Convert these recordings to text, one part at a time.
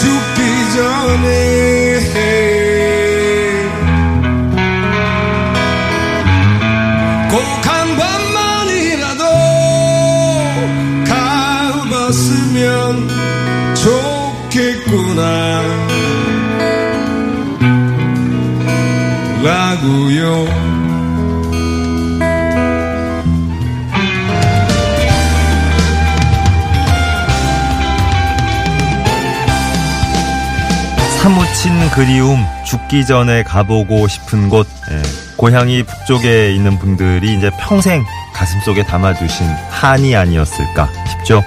죽기 전에. 꼭 한 번만이라도 가봤으면 좋겠구나. 라고요 그리움, 죽기 전에 가보고 싶은 곳, 예, 고향이 북쪽에 있는 분들이 이제 평생 가슴속에 담아두신 한이 아니었을까 싶죠.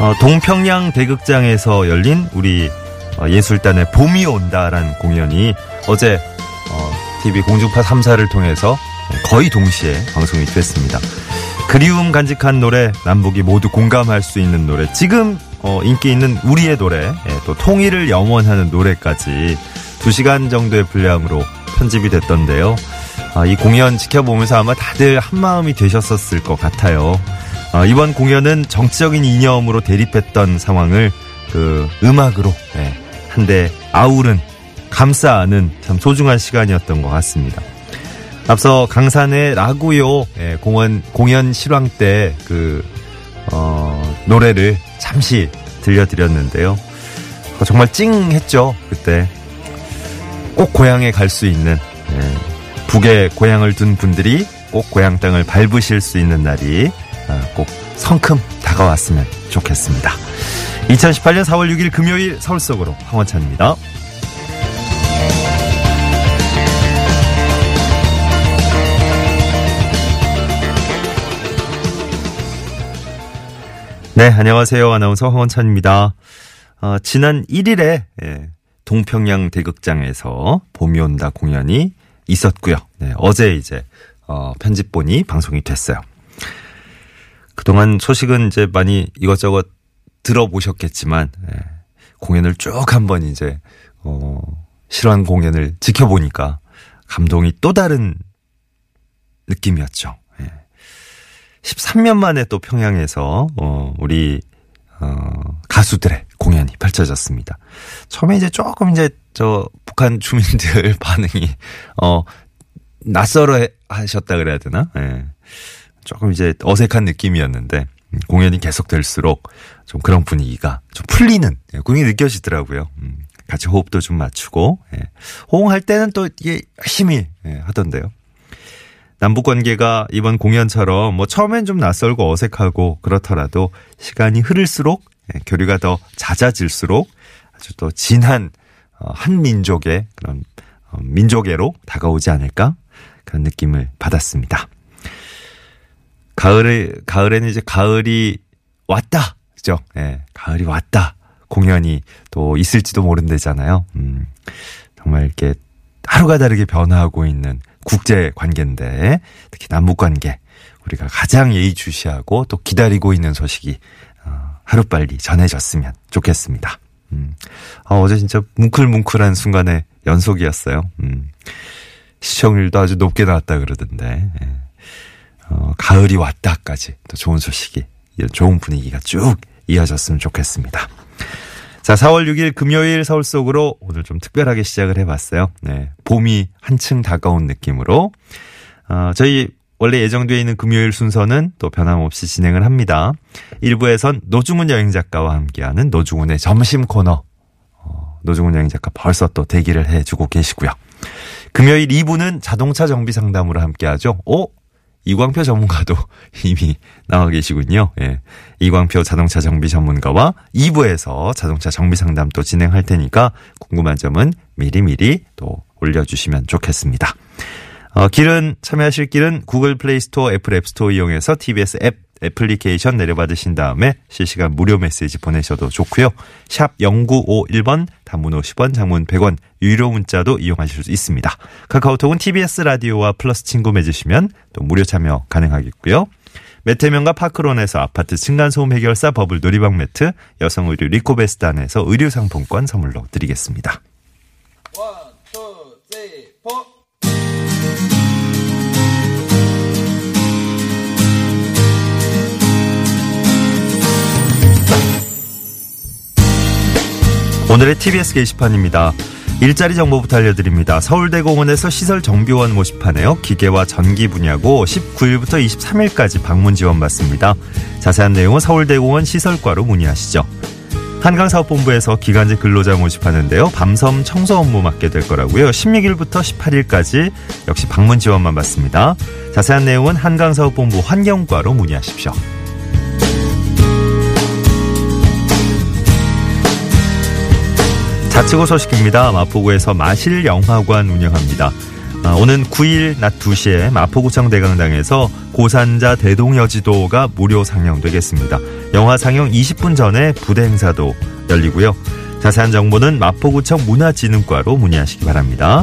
어, 동평양 대극장에서 열린 우리 어, 예술단의 봄이 온다라는 공연이 어제 어, TV 공중파 3사를 통해서 거의 동시에 방송이 됐습니다. 그리움 간직한 노래, 남북이 모두 공감할 수 있는 노래, 지금 어, 인기 있는 우리의 노래, 예, 또 통일을 염원하는 노래까지 2시간 정도의 분량으로 편집이 됐던데요. 아, 이 공연 지켜보면서 아마 다들 한마음이 되셨었을 것 같아요. 아, 이번 공연은 정치적인 이념으로 대립했던 상황을 그 음악으로 예, 한데 아우른 감싸 안은 참 소중한 시간이었던 것 같습니다. 앞서 강산의 라구요 예, 공원 공연 실황 때그 어, 노래를 잠시 들려드렸는데요. 어, 정말 찡했죠 그때 꼭 고향에 갈 수 있는 예, 북에 고향을 둔 분들이 꼭 고향 땅을 밟으실 수 있는 날이 아, 꼭 성큼 다가왔으면 좋겠습니다. 2018년 4월 6일 금요일 서울 속으로 황원찬입니다. 네, 안녕하세요. 아나운서 황원찬입니다. 어, 지난 1일에 예, 동평양 대극장에서 봄이 온다 공연이 있었고요. 네, 어제 이제 어, 편집본이 방송이 됐어요. 그동안 소식은 이제 많이 이것저것 들어보셨겠지만 예, 공연을 쭉 한번 이제 어, 실황 공연을 지켜보니까 감동이 또 다른 느낌이었죠. 예. 13년 만에 또 평양에서 어, 우리 어, 가수들의 공연이 펼쳐졌습니다. 처음에 이제 조금 이제 저 북한 주민들 반응이 어 낯설어 하셨다 그래야 되나? 예. 조금 이제 어색한 느낌이었는데 음, 공연이 계속될수록 좀 그런 분위기가 좀 풀리는 예, 공연이 느껴지더라고요. 음, 같이 호흡도 좀 맞추고 예. 호응할 때는 또 이게 열심히 예, 하던데요. 남북 관계가 이번 공연처럼 뭐 처음엔 좀 낯설고 어색하고 그렇더라도 시간이 흐를수록 예, 교류가 더 잦아질수록 아주 또 진한 어, 한 민족의 그런 어, 민족애로 다가오지 않을까 그런 느낌을 받았습니다. 가을에 가을에는 이제 가을이 왔다, 그죠? 예, 가을이 왔다. 공연이 또 있을지도 모른대잖아요. 음, 정말 이렇게 하루가 다르게 변화하고 있는 국제 관계인데 특히 남북 관계 우리가 가장 예의주시하고 또 기다리고 있는 소식이 어, 하루빨리 전해졌으면 좋겠습니다. 음, 아, 어제 진짜 뭉클뭉클한 순간의 연속이었어요. 음, 시청률도 아주 높게 나왔다 그러던데 예. 어, 가을이 왔다까지 또 좋은 소식이 좋은 분위기가 쭉 이어졌으면 좋겠습니다. 자, 4월 6일 금요일 서울 속으로 오늘 좀 특별하게 시작을 해봤어요. 네. 봄이 한층 다가온 느낌으로. 어, 저희 원래 예정되어 있는 금요일 순서는 또 변함없이 진행을 합니다. 1부에선 노중훈 여행 작가와 함께하는 노중훈의 점심 코너. 어, 노중훈 여행 작가 벌써 또 대기를 해주고 계시고요. 금요일 2부는 자동차 정비 상담으로 함께하죠. 오, 이광표 전문가도 이미 나와 계시군요. 예. 이광표 자동차 정비 전문가와 2부에서 자동차 정비 상담 또 진행할 테니까 궁금한 점은 미리미리 또 올려주시면 좋겠습니다. 어, 길은 참여하실 길은 구글 플레이 스토어, 애플 앱 스토어 이용해서 TBS 앱 애플리케이션 내려받으신 다음에 실시간 무료 메시지 보내셔도 좋고요. 샵 0951번 단문 50원 장문 100원 유료 문자도 이용하실 수 있습니다. 카카오톡은 TBS 라디오와 플러스 친구 맺으시면 또 무료 참여 가능하겠고요. 메테면과 파크론에서 아파트 층간소음 해결사 버블 놀이방 매트 여성 의류 리코베스단에서 의류 상품권 선물로 드리겠습니다. 오늘의 TBS 게시판입니다. 일자리 정보부터 알려드립니다. 서울대공원에서 시설 정비원 모집하네요. 기계와 전기 분야고 19일부터 23일까지 방문 지원 받습니다. 자세한 내용은 서울대공원 시설과로 문의하시죠. 한강사업본부에서 기간제 근로자 모집하는데요. 밤섬 청소 업무 맡게 될 거라고요. 16일부터 18일까지 역시 방문 지원만 받습니다. 자세한 내용은 한강사업본부 환경과로 문의하십시오. 자치구 소식입니다. 마포구에서 마실 영화관 운영합니다. 아, 오는 9일 낮 2시에 마포구청 대강당에서 고산자 대동여지도가 무료 상영되겠습니다. 영화 상영 20분 전에 부대 행사도 열리고요. 자세한 정보는 마포구청 문화진흥과로 문의하시기 바랍니다.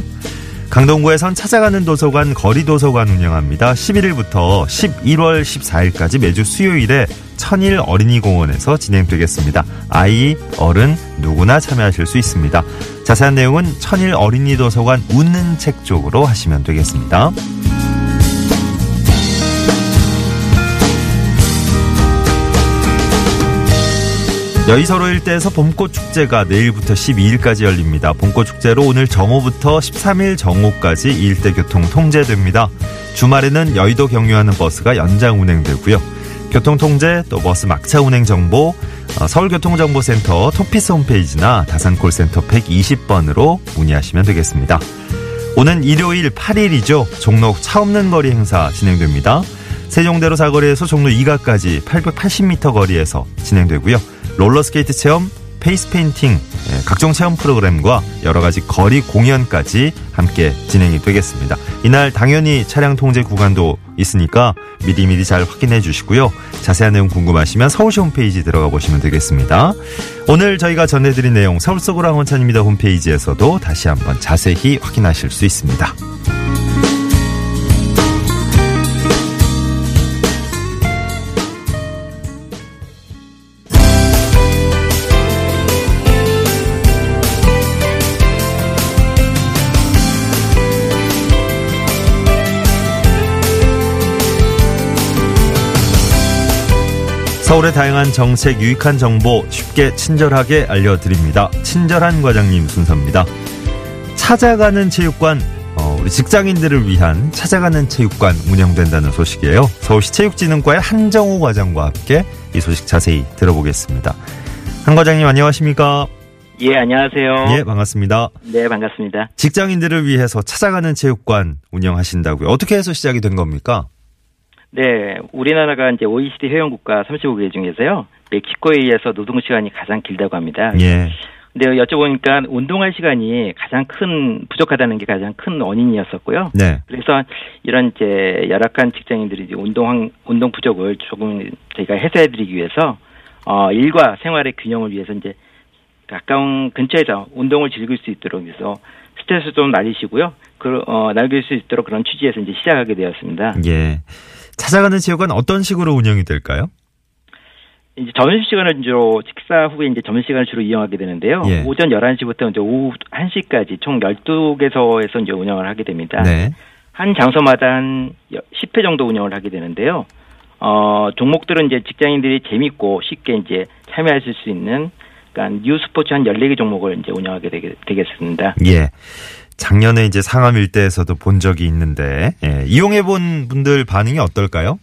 강동구에선 찾아가는 도서관 거리 도서관 운영합니다. 11일부터 11월 14일까지 매주 수요일에 천일 어린이공원에서 진행되겠습니다. 아이, 어른 누구나 참여하실 수 있습니다. 자세한 내용은 천일 어린이 도서관 웃는 책 쪽으로 하시면 되겠습니다. 여의서로 일대에서 봄꽃 축제가 내일부터 12일까지 열립니다. 봄꽃 축제로 오늘 정오부터 13일 정오까지 일대 교통 통제됩니다. 주말에는 여의도 경유하는 버스가 연장 운행되고요. 교통 통제 또 버스 막차 운행 정보 어, 서울교통정보센터 토피스 홈페이지나 다산콜센터 120번으로 문의하시면 되겠습니다. 오는 일요일 8일이죠. 종로 차 없는 거리 행사 진행됩니다. 세종대로 사거리에서 종로 2가까지 880m 거리에서 진행되고요. 롤러스케이트 체험, 페이스 페인팅, 예, 각종 체험 프로그램과 여러 가지 거리 공연까지 함께 진행이 되겠습니다. 이날 당연히 차량 통제 구간도 있으니까 미리미리 잘 확인해 주시고요. 자세한 내용 궁금하시면 서울시 홈페이지 들어가 보시면 되겠습니다. 오늘 저희가 전해드린 내용 서울 속으로 황원찬입니다 홈페이지에서도 다시 한번 자세히 확인하실 수 있습니다. 서울의 다양한 정책 유익한 정보 쉽게 친절하게 알려드립니다. 친절한 과장님 순서입니다. 찾아가는 체육관 어, 우리 직장인들을 위한 찾아가는 체육관 운영된다는 소식이에요. 서울시 체육진흥과의 한정호 과장과 함께 이 소식 자세히 들어보겠습니다. 한 과장님 안녕하십니까? 예, 안녕하세요. 예, 반갑습니다. 네, 반갑습니다. 직장인들을 위해서 찾아가는 체육관 운영하신다고요. 어떻게 해서 시작이 된 겁니까? 네, 우리나라가 이제 OECD 회원 국가 35개 중에서요, 멕시코에 의해서 노동 시간이 가장 길다고 합니다. 예. 근데 여쭤보니까 운동할 시간이 가장 큰 부족하다는 게 가장 큰 원인이었었고요. 네. 그래서 이런 이제 열악한 직장인들이 이제 운동 운동 부족을 조금 저희가 해소해드리기 위해서 어 일과 생활의 균형을 위해서 이제 가까운 근처에서 운동을 즐길 수 있도록 해서 스트레스 좀 날리시고요. 그, 어, 날릴 수 있도록 그런 취지에서 이제 시작하게 되었습니다. 예. 찾아가는 체육관 어떤 식으로 운영이 될까요? 이제 점심 시간을 주로 식사 후에 이제 점심 시간을 주로 이용하게 되는데요. 예. 오전 11시부터 이제 오후 1시까지 총 12개소에서 이제 운영을 하게 됩니다. 네. 한 장소마다 한 10회 정도 운영을 하게 되는데요. 어, 종목들은 이제 직장인들이 재밌고 쉽게 이제 참여하실 수 있는 그러니까 뉴 스포츠 한 14개 종목을 이제 운영하게 되게, 되겠습니다. 예. 작년에 이제 상암 일대에서도 본 적이 있는데 예. 이용해 본 분들 반응이 어떨까요?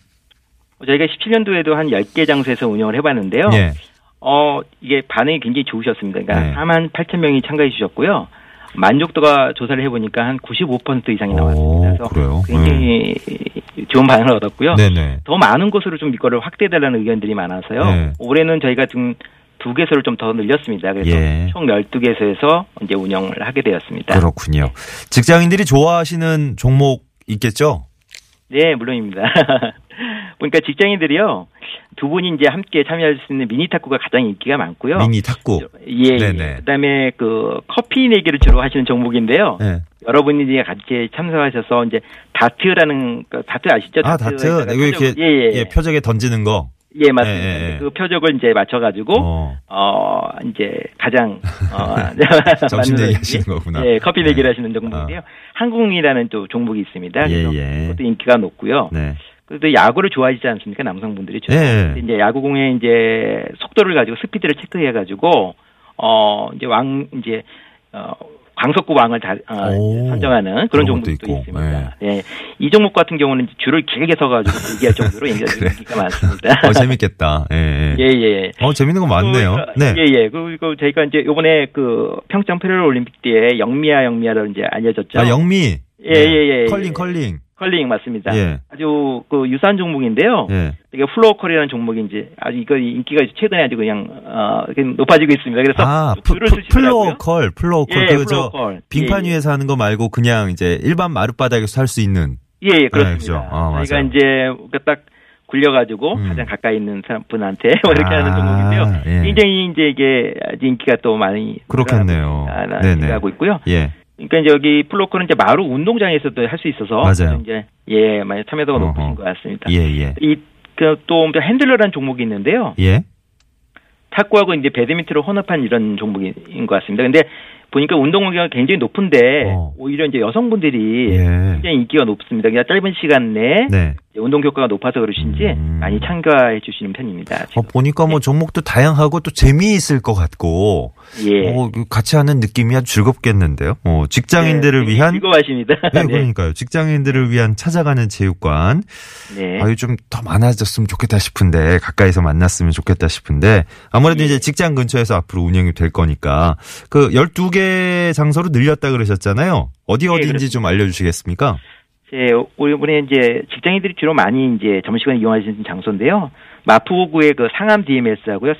저희가 17년도에도 한 10개 장소에서 운영을 해봤는데요. 예. 어, 이게 반응이 굉장히 좋으셨습니다. 그러니까 네. 4만 8천 명이 참가해 주셨고요. 만족도가 조사를 해보니까 한 95% 이상이 오, 나왔습니다. 그래서 그래요? 굉장히 좋은 반응을 얻었고요. 네네. 더 많은 곳으로 좀 이거를 확대해달라는 의견들이 많아서요. 네. 올해는 저희가 좀 두 개소를 좀 더 늘렸습니다. 그래서 예. 총 12개소에서 이제 운영을 하게 되었습니다. 그렇군요. 직장인들이 좋아하시는 종목 있겠죠? 네, 물론입니다. 보니까 직장인들이요. 두 분이 이제 함께 참여할 수 있는 미니 탁구가 가장 인기가 많고요. 미니 탁구. 예, 네네. 예. 그다음에 그 커피 내기를 주로 하시는 종목인데요. 네. 여러분이 이제 같이 참석하셔서 이제 다트라는 그 다트 아시죠? 아, 다트. 네, 이거 이렇게 예, 예, 예, 표적에 던지는 거. 예, 맞습니다. 예, 예, 예. 그 표적을 이제 맞춰가지고 어, 어. 이제 가장 어, 점심 내기 하시는 거구나. 예, 커피 내기를 네. 하시는 종목인데요. 한국이라는 또 종목이 있습니다. 예, 그래서 예. 그것도 인기가 높고요. 네. 그래도 야구를 좋아하시지 않습니까? 남성분들이. 예. 이제 야구공의 이제 속도를 가지고 스피드를 체크해 가지고 어 이제 왕 이제 어 광석구 왕을 다 어, 오, 선정하는 그런 종목도 있고, 있습니다. 예. 이 종목 같은 경우는 줄을 길게 서 가지고 얘기할 정도로 인기가 많습니다. 어, 재밌겠다. 예, 예. 예, 예. 어, 재밌는 거 많네요. 그, 네. 예, 예. 그리고 저희가 이제 요번에 그 평창 패럴 올림픽 때에 영미야 영미야로 이제 알려졌죠. 아, 영미. 예, 예, 예. 컬링, 예. 컬링. 컬링 맞습니다. 예. 아주 그 유사한 종목인데요. 예. 이게 플로어컬이라는 종목이 이제 아주 이거 인기가 최근에 아주 그냥 어 높아지고 있습니다. 그래서 아, 줄을 쓰시더라고요. 플로어컬, 플로어컬. 예, 그, 저, 플로어컬. 빙판 예, 예. 위에서 하는 거 말고 그냥 이제 일반 마룻바닥에서 할 수 있는. 예, 예, 네, 그렇습니다. 그죠. 어, 저희가. 이제 그딱 굴려가지고 음. 가장 가까이 있는 사람 분한테 뭐 이렇게 아, 하는 종목인데요. 예. 굉장히 이제 이게 인기가 또 많이 그렇겠네요. 네네. 하고 있고요. 예. 그러니까 이제 여기 플로어컬은 이제 마루 운동장에서도 할 수 있어서 맞아요. 이제 예, 많이 참여도가 어허. 높으신 것 같습니다. 예, 예. 이그또 핸들러라는 종목이 있는데요. 예. 탁구하고 이제 배드민턴을 혼합한 이런 종목인 것 같습니다. 근데 보니까 운동량이 굉장히 높은데 어. 오히려 이제 여성분들이 예. 굉장히 인기가 높습니다. 그냥 짧은 시간 내에 네. 운동 효과가 높아서 그러신지 음. 많이 참가해 주시는 편입니다. 어, 보니까 뭐 종목도 다양하고 또 재미있을 것 같고, 예. 어, 같이 하는 느낌이 아주 즐겁겠는데요. 어, 직장인들을 네, 위한 즐거워하십니다. 네, 네. 그러니까요. 직장인들을 위한 찾아가는 체육관. 네. 아유, 좀 더 많아졌으면 좋겠다 싶은데, 가까이서 만났으면 좋겠다 싶은데, 아무래도 예. 이제 직장 근처에서 앞으로 운영이 될 거니까, 그 12개 장소로 늘렸다 그러셨잖아요. 어디 네, 어디인지 좀 알려주시겠습니까? 예, 이번에 이제 직장인들이 주로 많이 이제 점심시간 이용하시는 장소인데요. 마포구의 그 상암 DMS하고요.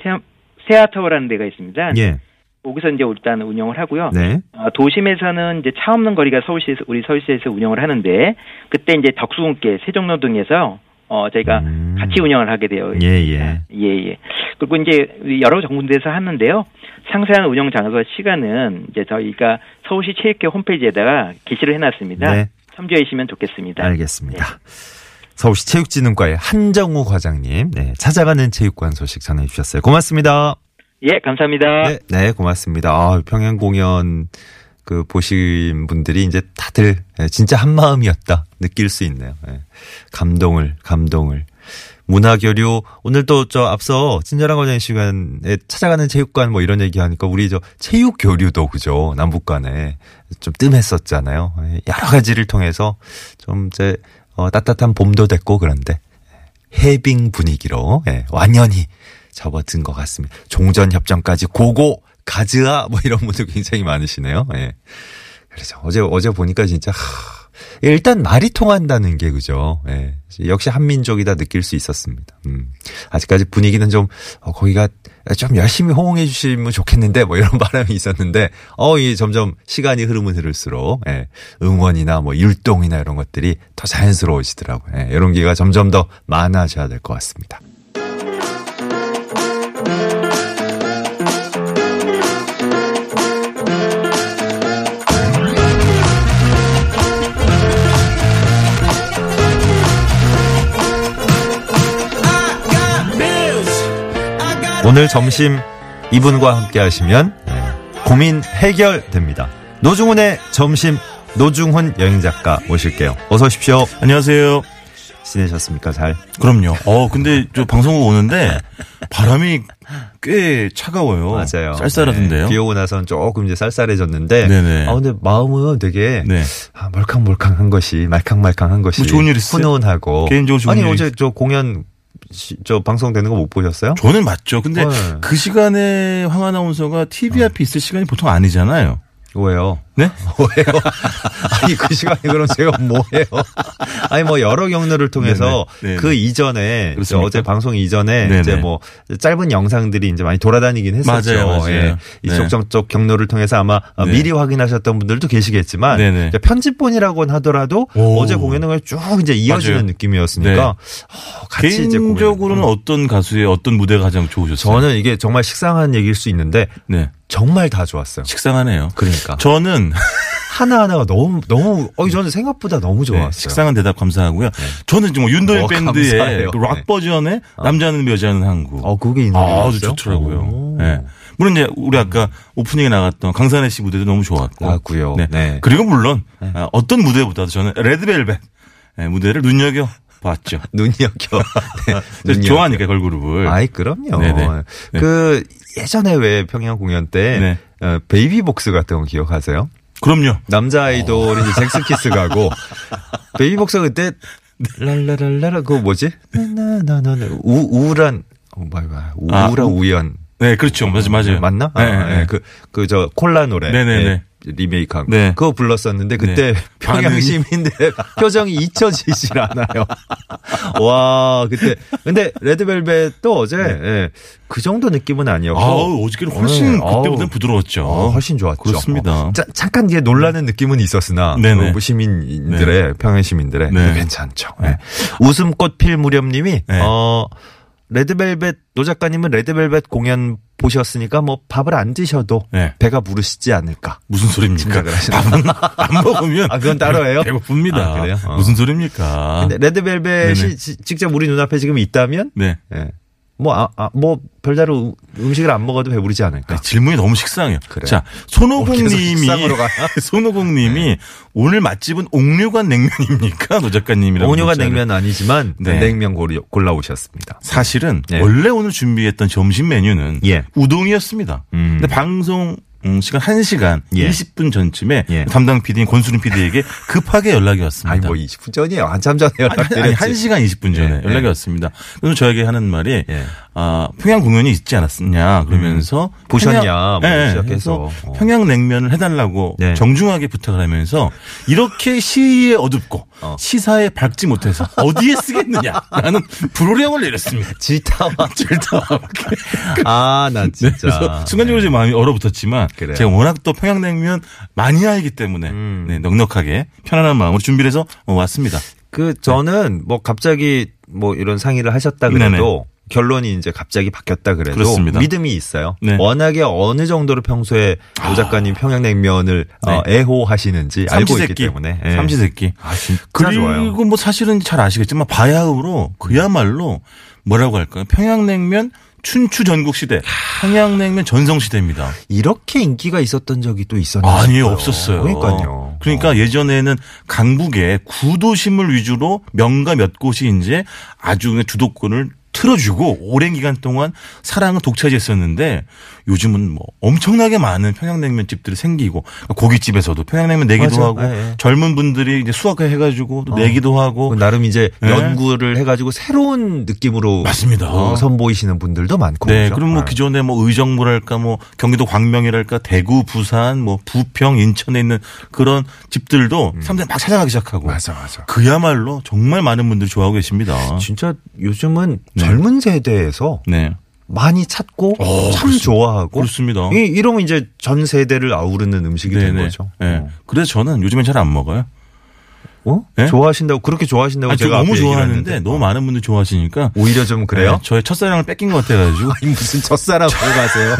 세아타워라는 데가 있습니다. 예. 거기서 이제 일단 운영을 하고요. 네. 어, 도심에서는 이제 차 없는 거리가 서울시에서 우리 서울시에서 운영을 하는데 그때 이제 덕수궁께 세종로 등에서 어 저희가 음. 같이 운영을 하게 되어 예, 있습니다. 예, 예. 그리고 이제 여러 군데에서 하는데요. 상세한 운영 장소와 시간은 이제 저희가 서울시 체육회 홈페이지에다가 게시를 해놨습니다. 네. 참조해 주시면 좋겠습니다. 알겠습니다. 서울시 체육진흥과의 한정우 과장님, 네, 찾아가는 체육관 소식 전해 주셨어요. 고맙습니다. 예, 감사합니다. 네, 네, 고맙습니다. 아, 평양 공연 그 보신 분들이 이제 다들 예, 진짜 한 마음이었다 느낄 수 있네요. 예. 감동을, 감동을. 문화 교류 오늘 또 저 앞서 친절한 과장 시간에 찾아가는 체육관 뭐 이런 얘기하니까 우리 저 체육 교류도 그죠 남북 간에 좀 뜸했었잖아요. 예, 여러 가지를 통해서 좀 이제 어, 따뜻한 봄도 됐고 그런데 해빙 분위기로 예, 완연히 접어든 것 같습니다. 종전 협정까지 고고 가즈아 뭐 이런 분들 굉장히 많으시네요. 예. 그래서 어제 어제 보니까 진짜 하, 일단 말이 통한다는 게 그죠. 예. 역시 한민족이다 느낄 수 있었습니다. 음. 아직까지 분위기는 좀 어, 거기가 좀 열심히 호응해 주시면 좋겠는데 뭐 이런 바람이 있었는데 어이 점점 시간이 흐르면 흐를수록 예. 응원이나 뭐 율동이나 이런 것들이 더 자연스러워지더라고요. 예. 이런 기회가 점점 더 많아져야 될 것 같습니다. 오늘 점심 이분과 함께 하시면 네, 고민 해결됩니다. 노중훈의 점심 노중훈 여행 작가 모실게요. 어서 오십시오. 안녕하세요. 지내셨습니까? 잘? 그럼요. 어, 근데 저 방송국 오는데 바람이 꽤 차가워요. 맞아요. 쌀쌀하던데요. 네, 비 오고 나선 조금 이제 쌀쌀해졌는데 네네. 아 근데 마음은 되게 네. 아, 멀캉멀캉한 것이 말캉말캉한 것이 뭐 좋은 일 있어요? 훈훈하고 개인적으로 좋은 아니 어제 저 공연 시- 저 방송되는 거 못 보셨어요? 저는 맞죠. 근데 네. 그 시간에 황 아나운서가 TV 앞에 있을 시간이 보통 아니잖아요. 왜요? 네? 왜요? 아니 그 시간에 그럼 제가 뭐해요? 아니 뭐 여러 경로를 통해서 네네. 네네. 그 이전에? 어제 방송 이전에 네네. 이제 뭐 짧은 영상들이 이제 많이 돌아다니긴 했었죠. 맞아요, 맞아요. 예. 이쪽 네. 저쪽 경로를 통해서 아마 네. 미리 확인하셨던 분들도 계시겠지만 편집본이라고는 하더라도 오. 어제 공연은 쭉 이제 이어지는 맞아요. 느낌이었으니까 네. 어, 같이. 개인적으로는 어떤 가수의 어떤 무대가 가장 좋으셨어요? 저는 이게 정말 식상한 얘기일 수 있는데 네. 정말 다 좋았어요. 식상하네요. 그러니까 저는 하나하나가 너무 너무 어 저는 생각보다 너무 좋았어요. 네, 식상한 대답 감사하고요. 저는 지금 윤도현 뭐 밴드의. 그락 네. 버전의 남자는 여자는 한국. 어 그게 있는 아, 아주? 좋더라고요. 오. 네. 물론 이제 우리 아까 오프닝에 나갔던 강산혜 씨 무대도 너무 좋았고. 나왔고요. 네. 네. 그리고 물론 아, 어떤 무대보다도 저는 레드벨벳 네, 무대를 눈여겨 봤죠. 눈여겨. 네, 눈여겨. 좋아하니까 걸그룹을. 아이 그럼요. 네네. 네. 그 예전에 왜 평양 공연 때 네. 어, 베이비복스 같은 거 기억하세요? 그럼요. 남자 아이돌이 이제 젝스키스 가고 베이비복스가 그때 랄라랄라라 그거 뭐지? 나나나나 우 우울한 어, 뭐야 아, 우울한 우- 우연 네, 그렇죠. 맞아, 맞아요. 맞나? 네, 아, 네. 네. 그, 그, 저, 콜라 노래. 네네네. 네, 리메이크한 거. 네. 그거 불렀었는데, 그때 네. 평양 시민들의 표정이 잊혀지질 않아요. 와, 그때. 근데, 레드벨벳도 어제, 네. 예, 그 정도 느낌은 아니었고. 아우, 어저께는 훨씬 네, 아우. 그때보다는 부드러웠죠. 어, 훨씬 좋았죠. 그렇습니다. 어, 자, 잠깐 이게 놀라는 느낌은 있었으나 네네. 어, 시민들의 평양 시민들의 네. 괜찮죠. 네. 웃음꽃 필 무렵님이 네. 어 레드벨벳 노 작가님은 레드벨벳 공연 보셨으니까 뭐 밥을 안 드셔도 네. 배가 부르시지 않을까. 무슨 소리입니까? 생각을 하시나? 밥은 안 먹으면 아, 그건 따로 해요? 배고픕니다. 아, 그래요? 어. 무슨 소리입니까? 근데 레드벨벳이 네네. 지- 직접 우리 눈앞에 지금 있다면 네. 예. 뭐, 아, 아, 뭐, 별다른 음- 음식을 안 먹어도 배부르지 않을까. 네, 질문이 너무 식상해요. 그래요? 자, 어, 손오공님이 식상으로 가요? 네. 손오공님이 오늘 맛집은 옥류관 냉면입니까? 노 작가님이라고. 문자를- 냉면 아니지만 네. 냉면 골- 골라 오셨습니다. 사실은 네. 원래 오늘 준비했던 점심 메뉴는 예. 우동이었습니다. 음. 근데 방송 음, 시간 1시간 예. 20분 전쯤에 예. 담당 PD인 권수린 PD에게 급하게 연락이 왔습니다. 아니 뭐 20분 전이에요. 한참 전에 아니, 연락드렸지. 아니, 1시간 20분 전에 예, 연락이 예. 왔습니다. 그래서 저에게 하는 말이 예. 아, 평양 공연이 있지 않았냐 그러면서 음. 보셨냐, 평양- 뭐 예, 시작해서. 그래서 어. 평양 냉면을 해달라고 네. 정중하게 부탁을 하면서 이렇게 시에 어둡고 어. 시사에 밝지 못해서 어디에 쓰겠느냐라는 불호령을 내렸습니다. 질타와. 질타. 아, 나 진짜. 순간적으로 제 마음이 얼어붙었지만 그래요. 제가 워낙 또 평양 냉면 마니아이기 때문에 음. 네, 넉넉하게 편안한 마음으로 준비를 해서 어, 왔습니다. 그 저는 뭐 갑자기 뭐 이런 상의를 하셨다 그래도. 결론이 이제 갑자기 바뀌었다 그래도 그렇습니다. 믿음이 있어요. 네. 워낙에 어느 정도로 평소에 오 작가님 평양냉면을 어, 네. 애호하시는지 알고 있기. 때문에. 예. 삼시세끼. 아, 진짜 그리고 좋아요. 뭐 사실은 잘 아시겠지만 바야흐로 그야말로 뭐라고 할까요? 평양냉면 춘추 전국 시대, 평양냉면 전성 시대입니다. 이렇게 인기가 있었던 적이 또 있었나요? 아니요, 없었어요. 그러니까요. 그러니까 어. 예전에는 강북에 구도심을 위주로 명가 몇 곳이 이제 아주 주도권을 틀어주고 오랜 기간 동안 사랑을 독차지했었는데 요즘은 뭐 엄청나게 많은 평양냉면 집들이 생기고 고깃집에서도 평양냉면 내기도 맞아. 하고 예, 예. 젊은 분들이 이제 수학해가지고 또 어. 내기도 하고 그 나름 이제 네. 연구를 해가지고 새로운 느낌으로 맞습니다. 어, 선보이시는 분들도 많고. 네, 그죠? 그럼 뭐 아. 기존에 뭐 의정부랄까 뭐 경기도 광명이랄까 대구, 부산, 뭐 부평, 인천에 있는 그런 집들도 사람들이 막 찾아가기 시작하고. 음. 맞아, 맞아. 그야말로 정말 많은 분들이 좋아하고 계십니다. 진짜 요즘은 네. 젊은 세대에서 네. 많이 찾고 어, 참 그렇습니다. 좋아하고 그렇습니다. 이, 이러면 이제 전 세대를 아우르는 음식이 된 네네. 거죠. 네. 어. 그래서 저는 요즘엔 잘 안 먹어요. 어? 네? 좋아하신다고 그렇게 좋아하신다고 아니, 저 제가 너무 좋아하는데. 너무 어. 많은 분들이 좋아하시니까. 오히려 좀 그래요? 네, 저의 첫사랑을 뺏긴 것 같아가지고. 아니 무슨 첫사랑 보고 가세요.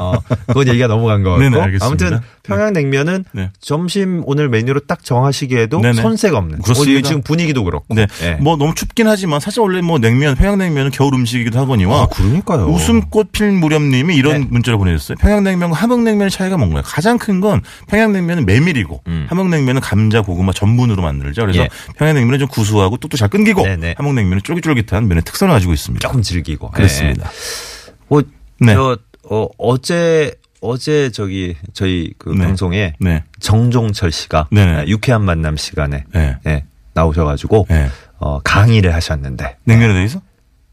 어, 그건 얘기가 넘어간 것 같고. 네네, 알겠습니다. 아무튼 평양냉면은 네. 점심 오늘 메뉴로 딱 정하시기에도 네네. 손색 없는. 그렇습니다. 오늘 지금 분위기도 그렇고. 네. 예. 뭐 너무 춥긴 하지만 사실 원래 뭐 냉면, 평양냉면은 겨울 음식이기도 하거니와. 아, 그러니까요. 웃음꽃 필 무렵님이 이런 네. 문자를 보내줬어요. 평양냉면과 함흥냉면의 차이가 뭔가요? 가장 큰 건 평양냉면은 메밀이고 음. 함흥냉면은 감자, 고구마 전분으로 만 들죠. 그래서 예. 평양냉면은 좀 구수하고 뚝뚝 잘 끊기고 네네. 함흥냉면은 쫄깃쫄깃한 면의 특성을 가지고 있습니다. 조금 즐기고. 그렇습니다. 예. 뭐, 네. 저, 어, 어제, 어제 저기, 저희 그 네. 방송에 네. 정종철 씨가 네네. 아, 유쾌한 만남 시간에 네. 예, 나오셔가지고 네. 어, 강의를 하셨는데 냉면에 대해서?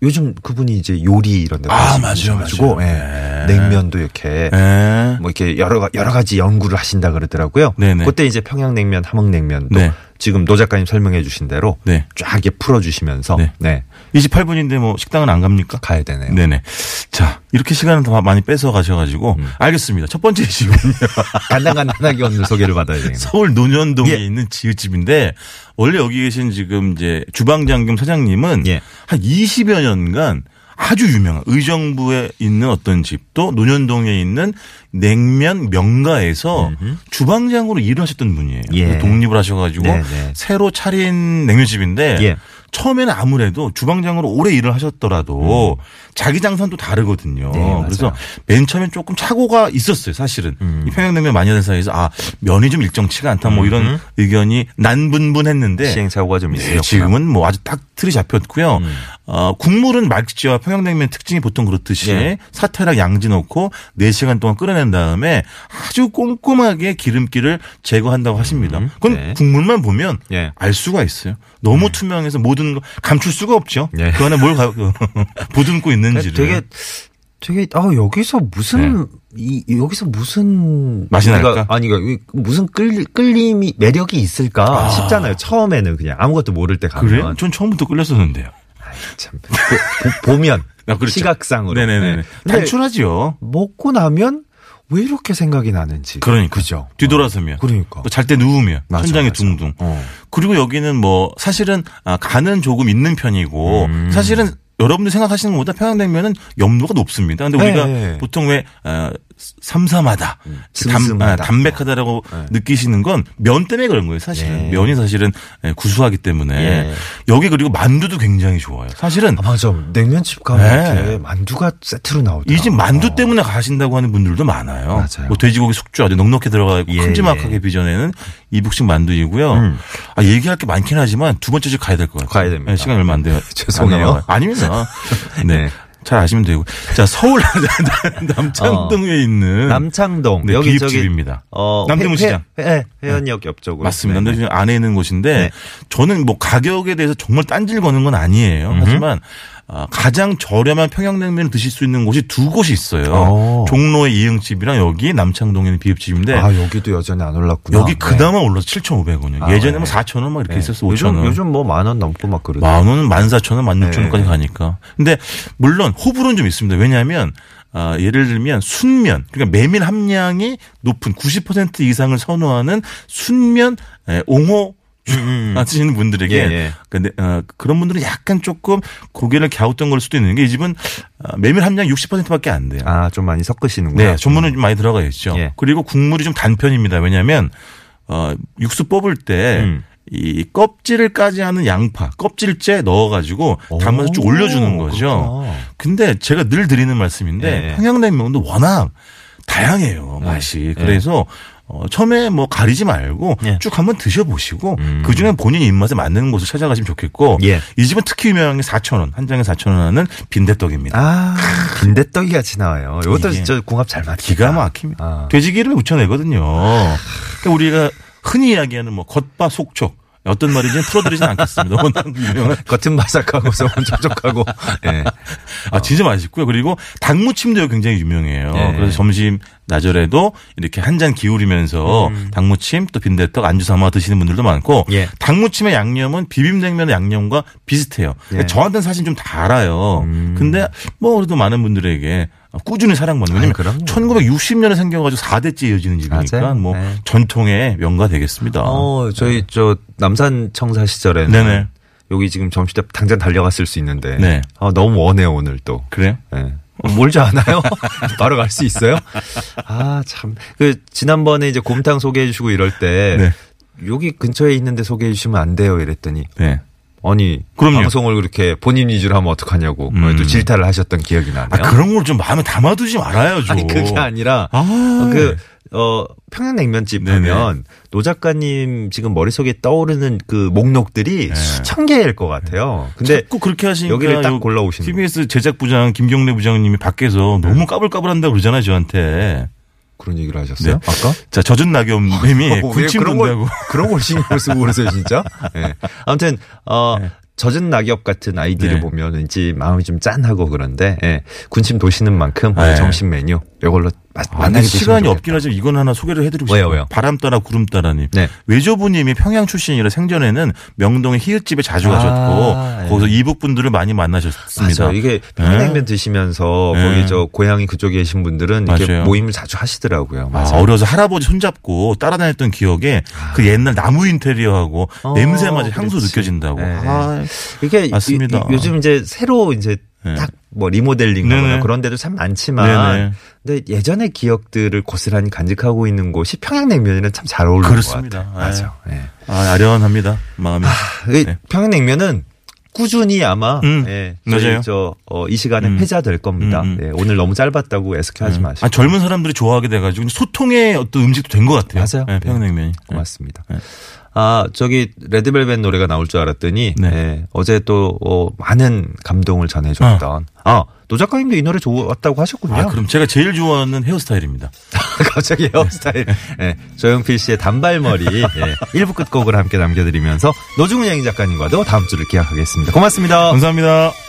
요즘 그분이 이제 요리 이런 데 아, 가시고 맞아요, 가지고 맞아요. 예, 네. 냉면도 이렇게 예. 뭐 이렇게 여러 가- 여러 가지 연구를 하신다 그러더라고요. 네네. 그때 이제 평양냉면, 함흥냉면도 네. 지금 노 작가님 설명해 주신 대로 네. 쫙 풀어 주시면서 네. 네. 28분인데 뭐 식당은 안 갑니까? 가야 되네요. 네네. 자, 이렇게 시간을 더 많이 뺏어 가셔가지고, 음. 알겠습니다. 첫 번째 지금은요. 간단간단하게 오늘 소개를 받아야 되겠네요. 서울 논현동에 예. 있는 지읒집인데, 원래 여기 계신 지금 이제 주방장 겸 사장님은 예. 한 20여 년간 아주 유명한 의정부에 있는 어떤 집도 논현동에 있는 냉면 명가에서 주방장으로 일을 하셨던 분이에요. 예. 독립을 하셔가지고 네, 네. 새로 차린 냉면집인데 예. 처음에는 아무래도 주방장으로 오래 일을 하셨더라도 자기 장사는 또 다르거든요. 음. 네. 그래서 맨 처음엔 조금 착오가 있었어요, 사실은. 음. 이 평양냉면 마니아들 사이에서 아, 면이 좀 일정치가 않다 뭐 이런 의견이 난분분했는데 시행착오가 좀 네, 있으셨구나. 지금은 뭐 아주 딱 틀이 잡혔고요. 음. 어, 국물은 맑지와 평양냉면 특징이 보통 그렇듯이 네. 사태랑 양지 넣고 4시간 동안 끓여낸 다음에 아주 꼼꼼하게 기름기를 제거한다고 하십니다. 그건 네. 국물만 보면 예. 알 수가 있어요. 너무 투명해서 모든 거 감출 수가 없죠. 네. 그 안에 뭘 가- 그 보듬고 있는지를. 되게 되게 아 여기서 무슨 이 여기서 무슨 네. 맛이 날까? 아니 그러니까 무슨 끌 끌림이 매력이 있을까 싶잖아요. 처음에는 그냥 아무것도 모를 때 가면 그래? 전 처음부터 끌렸었는데요. 참 보, 면 아, 그렇죠. 시각상으로 네네네. 네. 근데 단출하지요. 먹고 나면 왜 이렇게 생각이 나는지 그러니까. 그죠? 뒤돌아서면. 그러니까 잘 때 누우면 맞아, 천장에 맞아. 둥둥. 어. 그리고 여기는 뭐 사실은 아, 간은 조금 있는 편이고 음. 사실은 여러분들 생각하시는 것보다 평양냉면은 염도가 높습니다. 근데 우리가 네. 보통 왜 어, 삼삼하다. 아, 담백하다라고 네. 느끼시는 건 면 때문에 그런 거예요. 사실은 예. 면이 사실은 예, 구수하기 때문에 예. 여기 그리고 만두도 굉장히 좋아요. 사실은 아 맞아 냉면집 가면 네. 이렇게 만두가 세트로 나오더라고. 이집 만두 때문에 가신다고 하는 분들도 많아요. 맞아요. 뭐 돼지고기 숙주 아주 넉넉히 들어가 있고 예, 큼지막하게 예. 빚어내는 이북식 만두이고요. 음. 아, 얘기할 게 많긴 하지만 두 번째 집 가야 될 것 같아요. 가야 됩니다. 네, 시간 얼마 안 돼요. 죄송해요. 아닙니다. 네. 네. 잘 아시면 되고. 자, 서울 남창동에 있는 남창동 네, 여기 비읍집입니다. 어, 남대문 회- 시장. 회, 회, 회 원역 옆쪽으로 맞습니다. 네, 근데 지금 안에 있는 곳인데 네. 저는 뭐 가격에 대해서 정말 딴질 거는 건 아니에요. 하지만 아, 가장 저렴한 평양냉면을 드실 수 있는 곳이 두 곳이 있어요. 오. 종로의 이응집이랑 여기 남창동에 있는 비읍집인데 아 여기도 여전히 안 올랐구나. 여기 네. 그나마 올라서 7,500원이요. 아, 예전에 네. 뭐 4,000원 막 이렇게 네. 있었어. 5,000원. 요즘 요즘 뭐만 원 넘고 막 그러죠. 만 원은 14,000원, 16,000원까지 네. 가니까. 근데 물론 호불호는 좀 있습니다. 왜냐하면 아, 예를 들면 순면 그러니까 메밀 함량이 높은 90% 이상을 선호하는 순면 에, 옹호 하시는 분들에게 음, 예, 예. 근데 어, 그런 분들은 약간 조금 고개를 갸웃던 걸 수도 있는 게 이 집은 아, 메밀 함량 60%밖에 안 돼요. 아 좀 많이 섞으시는구나. 네, 전문은 좀 많이 들어가 있죠. 예. 그리고 국물이 좀 단편입니다. 왜냐하면 어, 육수 뽑을 때. 음. 이 껍질을 까지 하는 양파 껍질째 넣어가지고 담아서 쭉 오, 올려주는 거죠. 그렇구나. 근데 제가 늘 드리는 말씀인데 네. 평양냉면도 워낙 다양해요 맛이. 네. 그래서 어, 처음에 뭐 가리지 말고 네. 쭉 한번 드셔보시고 음. 그 중에 본인 입맛에 맞는 곳을 찾아가시면 좋겠고 예. 이 집은 특히 유명한 게 4,000원 한 장에 4,000원 하는 빈대떡입니다. 아 빈대떡이 같이 나와요. 이것도 진짜 궁합 잘 맞다. 기가 막힙니다. 아. 돼지 기름에 묻혀내거든요. 그러니까 우리가 흔히 이야기하는 뭐 겉바 속촉 어떤 말인지는 풀어드리진 않겠습니다. 워낙 유명한. 겉은 바삭하고 속은 촉촉하고. 예. 아, 진짜 맛있고요. 그리고 닭무침도 굉장히 유명해요. 네. 그래서 점심 낮절에도 이렇게 한 잔 기울이면서 닭무침 또 빈대떡 안주 삼아 드시는 분들도 많고 음. 예. 닭무침의 양념은 비빔냉면의 양념과 비슷해요. 예. 저한테는 사실 좀 달아요. 음. 근데 뭐 그래도 많은 분들에게 꾸준히 사랑받는 왜냐면 그럼요. 1960년에 생겨가지고 4대째 이어지는 집이니까 맞아요. 뭐 네. 전통의 명가 되겠습니다. 어 저희 저 남산 청사 시절에는 네네. 여기 지금 점심 때 당장 달려갔을 수 있는데. 네. 아, 너무 원해요 오늘 또. 그래요? 예. 몰지 않아요? 바로 갈 수 있어요? 아, 참. 그, 지난번에 이제 곰탕 소개해 주시고 이럴 때, 네. 여기 근처에 있는데 소개해 주시면 안 돼요. 이랬더니, 네. 아니, 그럼요. 방송을 그렇게 본인 위주로 하면 어떡하냐고, 음. 또 질타를 하셨던 기억이 나네요. 아, 그런 걸 좀 마음에 담아두지 말아야죠. 아니, 그게 아니라, 아, 그, 어, 평양냉면집. 하면 노 작가님 지금 머릿속에 떠오르는 그 목록들이 네. 수천 개일 것 같아요. 근데 자꾸 그렇게 하시니까 여기를 딱요 골라오시는 TBS 제작부장 김경래 부장님이 밖에서 너무 까불까불한다고 그러잖아요, 저한테. 그런 얘기를 하셨어요? 네. 아까? 자, 젖은 낙엽님이 어, 왜 군침 그런 걸. 그런 걸 신경을 쓰고 그러세요, 진짜? 예. 아무튼, 어, 네. 젖은 낙엽 같은 아이디를 네. 보면 왠지 마음이 좀 짠하고 그런데 예, 군침 도시는 만큼 네. 점심 메뉴 아, 만나게 근데 되시면 시간이. 없긴 하지만 이건 하나 소개를 해드리고 왜요, 싶어요. 왜요? 바람 따라 구름 따라님. 네. 외조부님이 평양 출신이라 생전에는 명동의 히읗집에 자주 아, 가셨고 예. 거기서 이북 분들을 많이 만나셨습니다. 맞아. 이게 평양냉면 드시면서 네. 거기 저 고향이 그쪽에 계신 분들은 이렇게 맞아요. 모임을 자주 하시더라고요. 아, 맞아. 어려서 할아버지 손잡고 따라다녔던 기억에 그 옛날 나무 인테리어하고 어, 냄새마저 향수 그렇지. 느껴진다고. 네. 아, 이게 맞습니다. 이- 요즘 이제 새로 이제 네. 딱뭐 리모델링하거나. 그런 데도 참 많지만 네네. 근데 예전의 기억들을 고스란히 간직하고 있는 곳이 평양냉면이랑 참 잘 어울리는 그렇습니다. 것 같아요. 맞아. 예. 아, 아련합니다. 마음이. 이 네. 평양냉면은 꾸준히 아마 음, 예, 맞아요. 저희 저, 어, 이 시간에 음. 회자될 겁니다. 음, 음. 네, 오늘 너무 짧았다고 애석해하지 마시고 아, 젊은 사람들이 좋아하게 돼가지고 소통의 어떤 음식도 된 것 같아요. 맞아요. 네, 평양냉면이. 고맙습니다. 네. 아, 저기, 레드벨벳 노래가 나올 줄 알았더니, 네. 예, 어제 또, 어, 많은 감동을 전해줬던, 아, 노 작가님도 이 노래 좋았다고 하셨군요. 아, 그럼 제가 제일 좋아하는 헤어스타일입니다. 갑자기 헤어스타일. 예, 조영필 씨의 단발머리, 예, 1부 끝곡을 함께 남겨드리면서, 노중훈 양희 작가님과도 다음 주를 기약하겠습니다. 고맙습니다. 감사합니다.